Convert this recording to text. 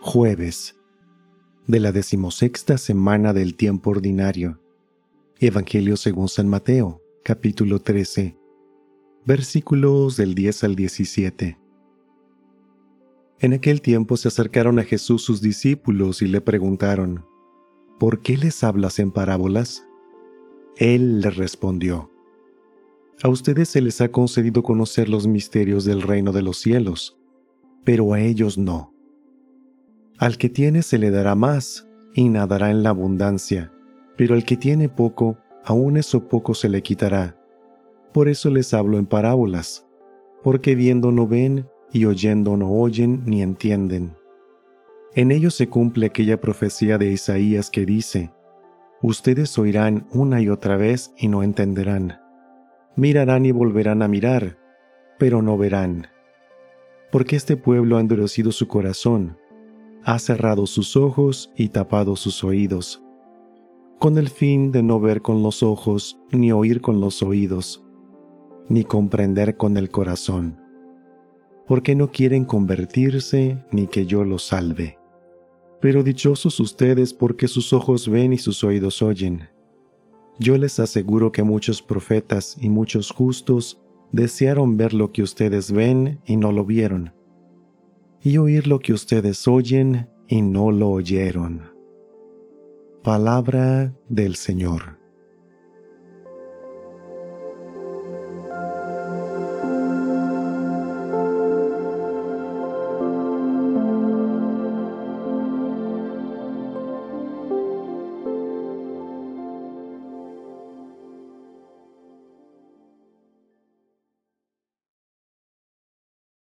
Jueves de la decimosexta semana del tiempo ordinario. Evangelio según San Mateo, capítulo 13, versículos del 10 al 17. En aquel tiempo se acercaron a Jesús sus discípulos y le preguntaron, ¿Por qué les hablas en parábolas? Él les respondió, A ustedes se les ha concedido conocer los misterios del reino de los cielos, pero a ellos no. Al que tiene se le dará más y nadará en la abundancia, pero al que tiene poco, aún eso poco se le quitará. Por eso les hablo en parábolas, porque viendo no ven y oyendo no oyen ni entienden. En ellos se cumple aquella profecía de Isaías que dice, Ustedes oirán una y otra vez y no entenderán. Mirarán y volverán a mirar, pero no verán. Porque este pueblo ha endurecido su corazón, ha cerrado sus ojos y tapado sus oídos, con el fin de no ver con los ojos, ni oír con los oídos, ni comprender con el corazón, porque no quieren convertirse ni que yo los salve. Pero dichosos ustedes porque sus ojos ven y sus oídos oyen. Yo les aseguro que muchos profetas y muchos justos desearon ver lo que ustedes ven y no lo vieron y oír lo que ustedes oyen y no lo oyeron. Palabra del Señor.